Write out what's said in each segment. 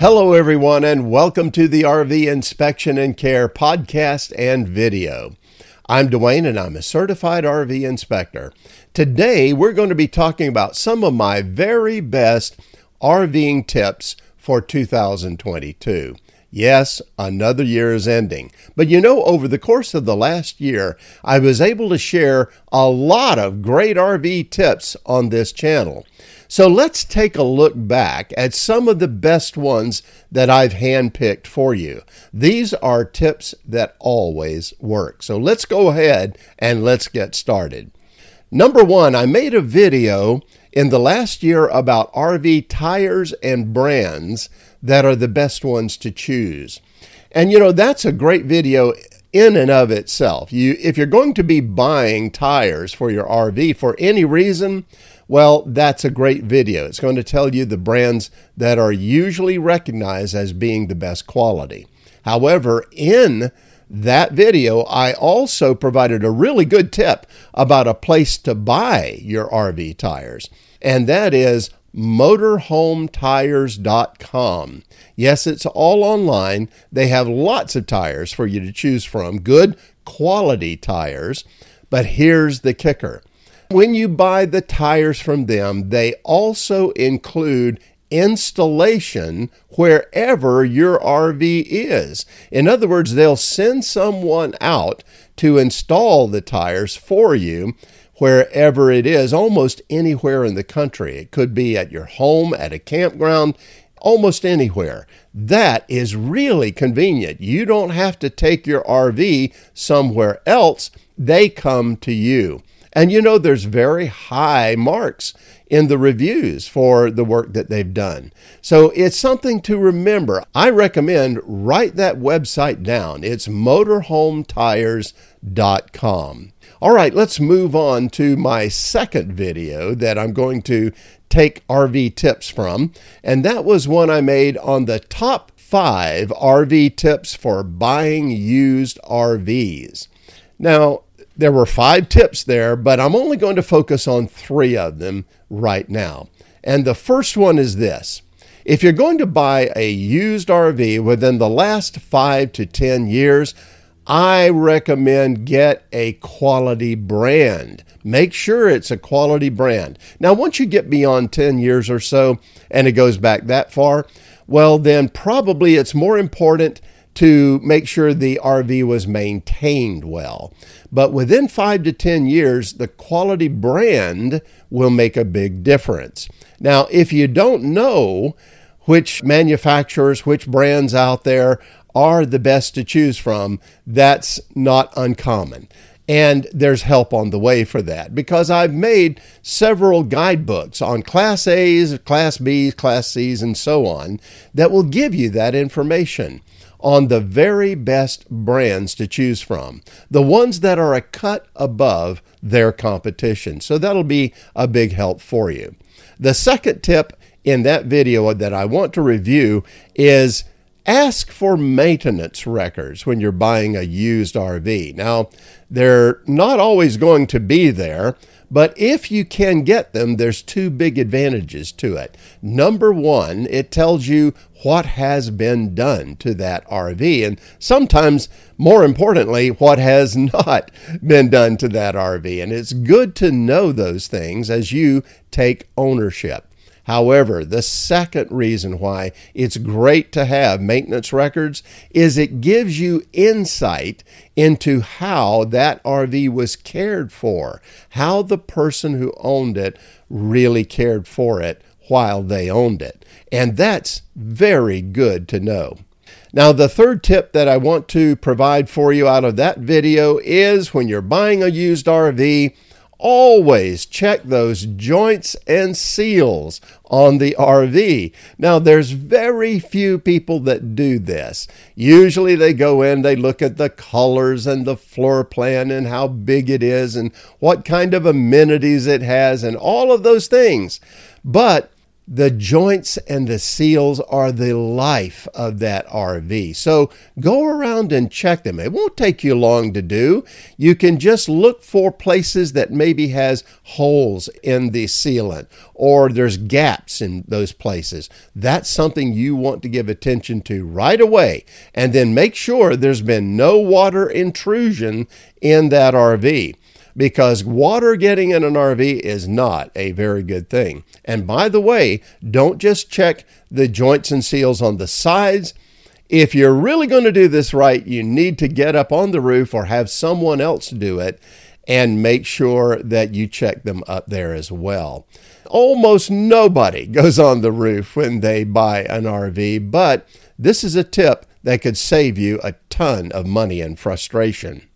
Hello, everyone, and welcome to the RV Inspection and Care podcast and video. I'm Dwayne, and I'm a certified RV inspector. Today, we're going to be talking about some of my very best RVing tips for 2022. Yes, another year is ending. But you know, over the course of the last year, I was able to share a lot of great RV tips on this channel. So let's take a look back at some of the best ones that I've handpicked for you. These are tips that always work. So let's go ahead and let's get started. Number one, I made a video in the last year about RV tires and brands that are the best ones to choose. And you know, that's a great video in and of itself. You if you're going to be buying tires for your RV for any reason, well, that's a great video. It's going to tell you the brands that are usually recognized as being the best quality. However, in that video, I also provided a really good tip about a place to buy your RV tires, and that is motorhometires.com. Yes, it's all online. They have lots of tires for you to choose from, good quality tires. But here's the kicker when you buy the tires from them, they also include installation wherever your RV is. In other words, they'll send someone out to install the tires for you wherever it is, almost anywhere in the country. It could be at your home, at a campground, almost anywhere. That is really convenient. You don't have to take your RV somewhere else, they come to you. And you know, there's very high marks in the reviews for the work that they've done. So it's something to remember. I recommend write that website down. It's motorhometires.com. All right, let's move on to my second video that I'm going to take RV tips from. And that was one I made on the top five RV tips for buying used RVs. Now, there were five tips there, but I'm only going to focus on three of them right now. And the first one is this if you're going to buy a used RV within the last five to 10 years, I recommend get a quality brand. Make sure it's a quality brand. Now, once you get beyond 10 years or so, and it goes back that far, well, then probably it's more important to make sure the RV was maintained well. But within five to 10 years, the quality brand will make a big difference. Now, if you don't know which manufacturers, which brands out there are the best to choose from, that's not uncommon. And there's help on the way for that because I've made several guidebooks on Class A's, Class B's, Class C's, and so on that will give you that information on the very best brands to choose from, the ones that are a cut above their competition. So that'll be a big help for you. The second tip in that video that I want to review is ask for maintenance records when you're buying a used RV. Now, they're not always going to be there, but if you can get them, there's two big advantages to it. Number one, it tells you what has been done to that RV, and sometimes, more importantly, what has not been done to that RV. And it's good to know those things as you take ownership. However, the second reason why it's great to have maintenance records is it gives you insight into how that RV was cared for, how the person who owned it really cared for it while they owned it. And that's very good to know. Now, the third tip that I want to provide for you out of that video is when you're buying a used RV, always check those joints and seals on the RV. Now, there's very few people that do this. Usually they go in, they look at the colors and the floor plan and how big it is and what kind of amenities it has and all of those things. But the joints and the seals are the life of that RV. So go around and check them. It won't take you long to do. You can just look for places that maybe has holes in the sealant or there's gaps in those places. That's something you want to give attention to right away. And then make sure there's been no water intrusion in that RV because water getting in an RV is not a very good thing. And by the way, don't just check the joints and seals on the sides. If you're really going to do this right, you need to get up on the roof or have someone else do it and make sure that you check them up there as well. Almost nobody goes on the roof when they buy an RV, but this is a tip that could save you a ton of money and frustration.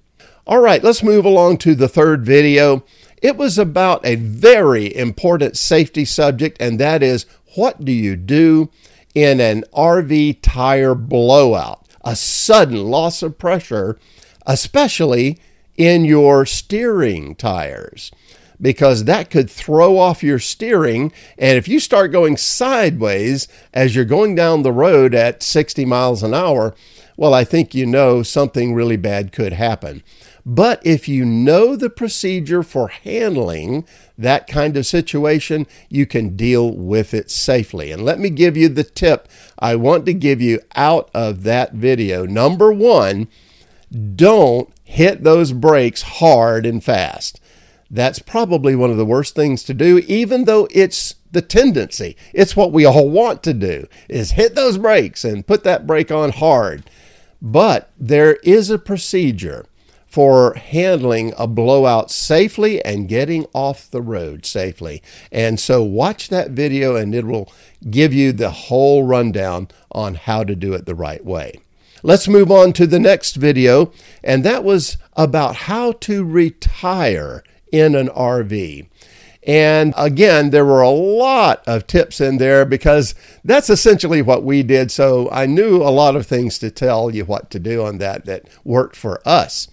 All right, let's move along to the third video. It was about a very important safety subject, and that is what do you do in an RV tire blowout? A sudden loss of pressure, especially in your steering tires, because that could throw off your steering. And if you start going sideways as you're going down the road at 60 miles an hour, well, I think you know something really bad could happen. But if you know the procedure for handling that kind of situation, you can deal with it safely. And let me give you the tip I want to give you out of that video. Number one, don't hit those brakes hard and fast. That's probably one of the worst things to do, even though it's the tendency. It's what we all want to do is hit those brakes and put that brake on hard. But there is a procedure for handling a blowout safely and getting off the road safely. And so watch that video and it will give you the whole rundown on how to do it the right way. Let's move on to the next video, and that was about how to retire in an RV. And again, there were a lot of tips in there because that's essentially what we did. So I knew a lot of things to tell you what to do on that that worked for us.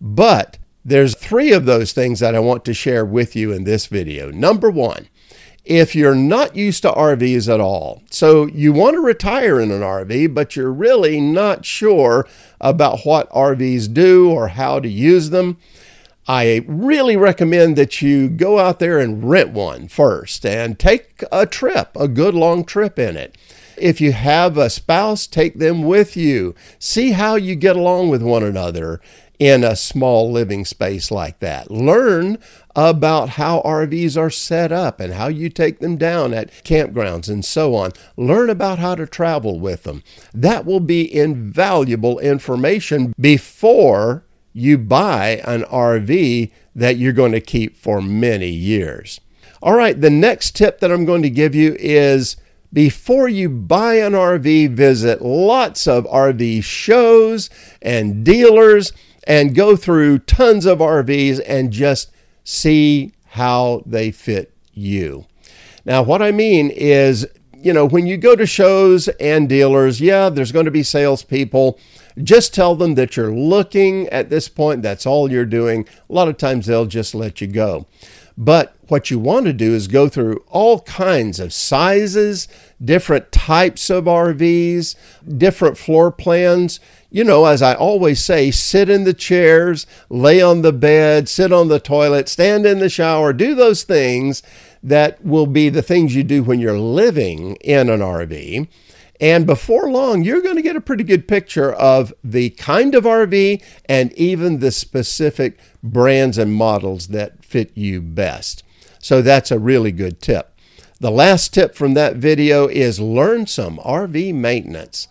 But there's three of those things that I want to share with you in this video. Number one, if you're not used to RVs at all, so you want to retire in an RV, but you're really not sure about what RVs do or how to use them, I really recommend that you go out there and rent one first and take a trip, a good long trip in it. If you have a spouse, take them with you. See how you get along with one another in a small living space like that. Learn about how RVs are set up and how you take them down at campgrounds and so on. Learn about how to travel with them. That will be invaluable information before you buy an RV that you're going to keep for many years. All right, the next tip that I'm going to give you is before you buy an RV, visit lots of RV shows and dealers and go through tons of RVs and just see how they fit you. Now, what I mean is, you know, when you go to shows and dealers, yeah, there's going to be salespeople. Just tell them that you're looking at this point. That's all you're doing. A lot of times they'll just let you go. But what you want to do is go through all kinds of sizes, different types of RVs, different floor plans you know, as I always say, sit in the chairs, lay on the bed, sit on the toilet, stand in the shower, do those things that will be the things you do when you're living in an RV. And before long, you're going to get a pretty good picture of the kind of RV and even the specific brands and models that fit you best. So that's a really good tip. The last tip from that video is learn some RV maintenance.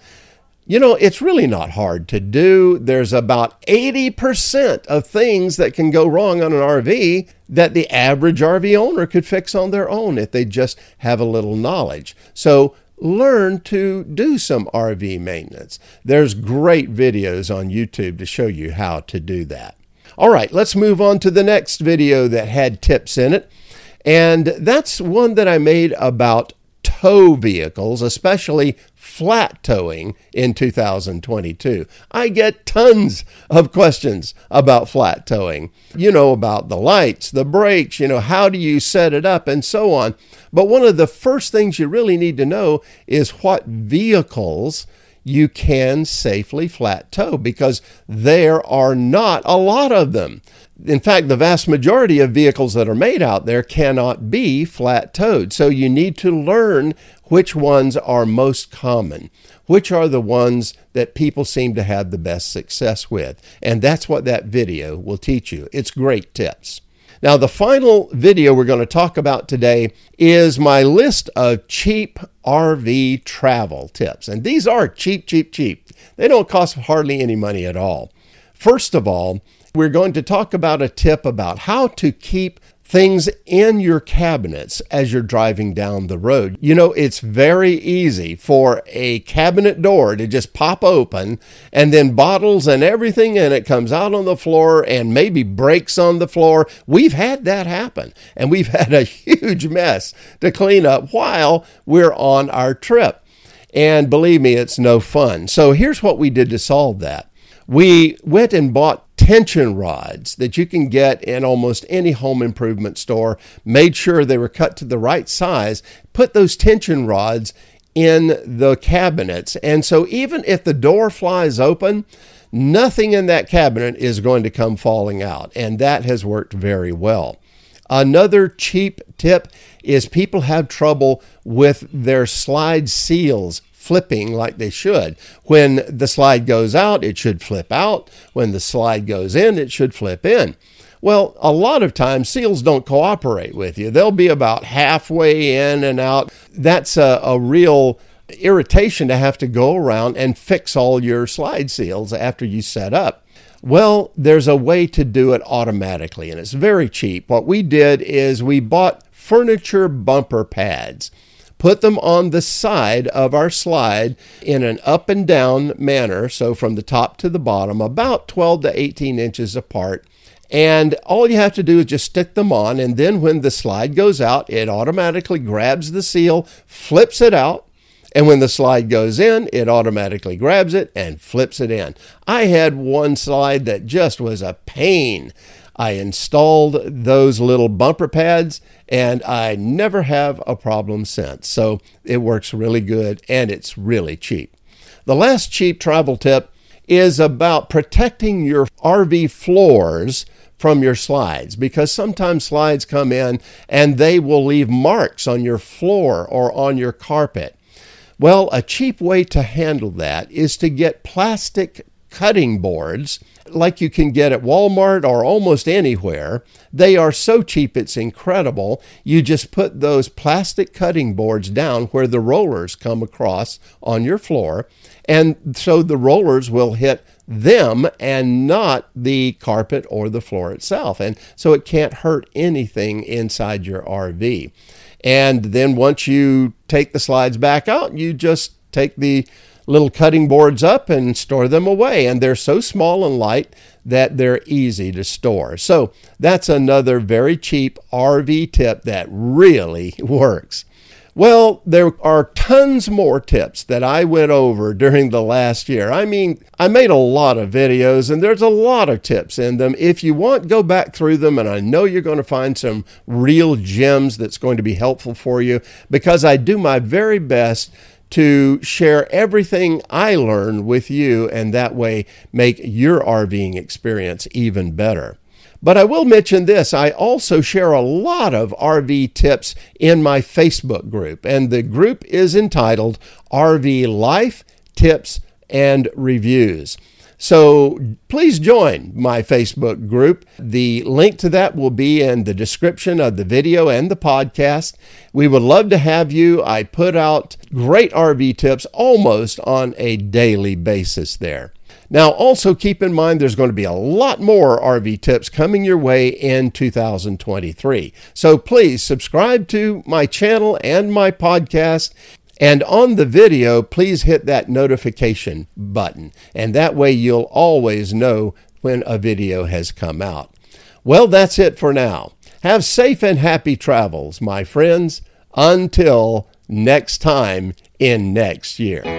You know, it's really not hard to do. There's about 80% of things that can go wrong on an RV that the average RV owner could fix on their own if they just have a little knowledge. So learn to do some RV maintenance. There's great videos on YouTube to show you how to do that. All right, let's move on to the next video that had tips in it. And that's one that I made about tow vehicles, especially flat towing in 2022. I get tons of questions about flat towing. You know, about the lights, the brakes, you know, how do you set it up, and so on. But one of the first things you really need to know is what vehicles you can safely flat tow because there are not a lot of them. In fact, the vast majority of vehicles that are made out there cannot be flat towed. So you need to learn which ones are most common, which are the ones that people seem to have the best success with. And that's what that video will teach you. It's great tips. Now, the final video we're going to talk about today is my list of cheap RV travel tips. And these are cheap, cheap, cheap. They don't cost hardly any money at all. First of all, we're going to talk about a tip about how to keep things in your cabinets as you're driving down the road. You know, it's very easy for a cabinet door to just pop open and then bottles and everything in it comes out on the floor and maybe breaks on the floor. We've had that happen and we've had a huge mess to clean up while we're on our trip. And believe me, it's no fun. So here's what we did to solve that. We went and bought tension rods that you can get in almost any home improvement store, made sure they were cut to the right size, put those tension rods in the cabinets. And so even if the door flies open, nothing in that cabinet is going to come falling out. And that has worked very well. Another cheap tip is people have trouble with their slide seals flipping like they should. When the slide goes out, it should flip out. When the slide goes in, it should flip in. Well, a lot of times seals don't cooperate with you. They'll be about halfway in and out. That's a, a real irritation to have to go around and fix all your slide seals after you set up. Well, there's a way to do it automatically, and it's very cheap. What we did is we bought furniture bumper pads put them on the side of our slide in an up and down manner, so from the top to the bottom, about 12 to 18 inches apart. And all you have to do is just stick them on, and then when the slide goes out, it automatically grabs the seal, flips it out, and when the slide goes in, it automatically grabs it and flips it in. I had one slide that just was a pain. I installed those little bumper pads and I never have a problem since. So it works really good and it's really cheap. The last cheap travel tip is about protecting your RV floors from your slides because sometimes slides come in and they will leave marks on your floor or on your carpet. Well, a cheap way to handle that is to get plastic cutting boards like you can get at Walmart or almost anywhere. They are so cheap, it's incredible. You just put those plastic cutting boards down where the rollers come across on your floor, and so the rollers will hit them and not the carpet or the floor itself. And so it can't hurt anything inside your RV. And then once you take the slides back out, you just take the little cutting boards up and store them away. And they're so small and light that they're easy to store. So that's another very cheap RV tip that really works. Well, there are tons more tips that I went over during the last year. I mean, I made a lot of videos and there's a lot of tips in them. If you want, go back through them and I know you're going to find some real gems that's going to be helpful for you because I do my very best to share everything I learned with you and that way make your RVing experience even better. But I will mention this I also share a lot of RV tips in my Facebook group, and the group is entitled RV Life Tips and Reviews. So please join my Facebook group. The link to that will be in the description of the video and the podcast. We would love to have you. I put out great RV tips almost on a daily basis there. Now, also keep in mind there's going to be a lot more RV tips coming your way in 2023. So please subscribe to my channel and my podcast and on the video, please hit that notification button, and that way you'll always know when a video has come out. Well, that's it for now. Have safe and happy travels, my friends, until next time in next year.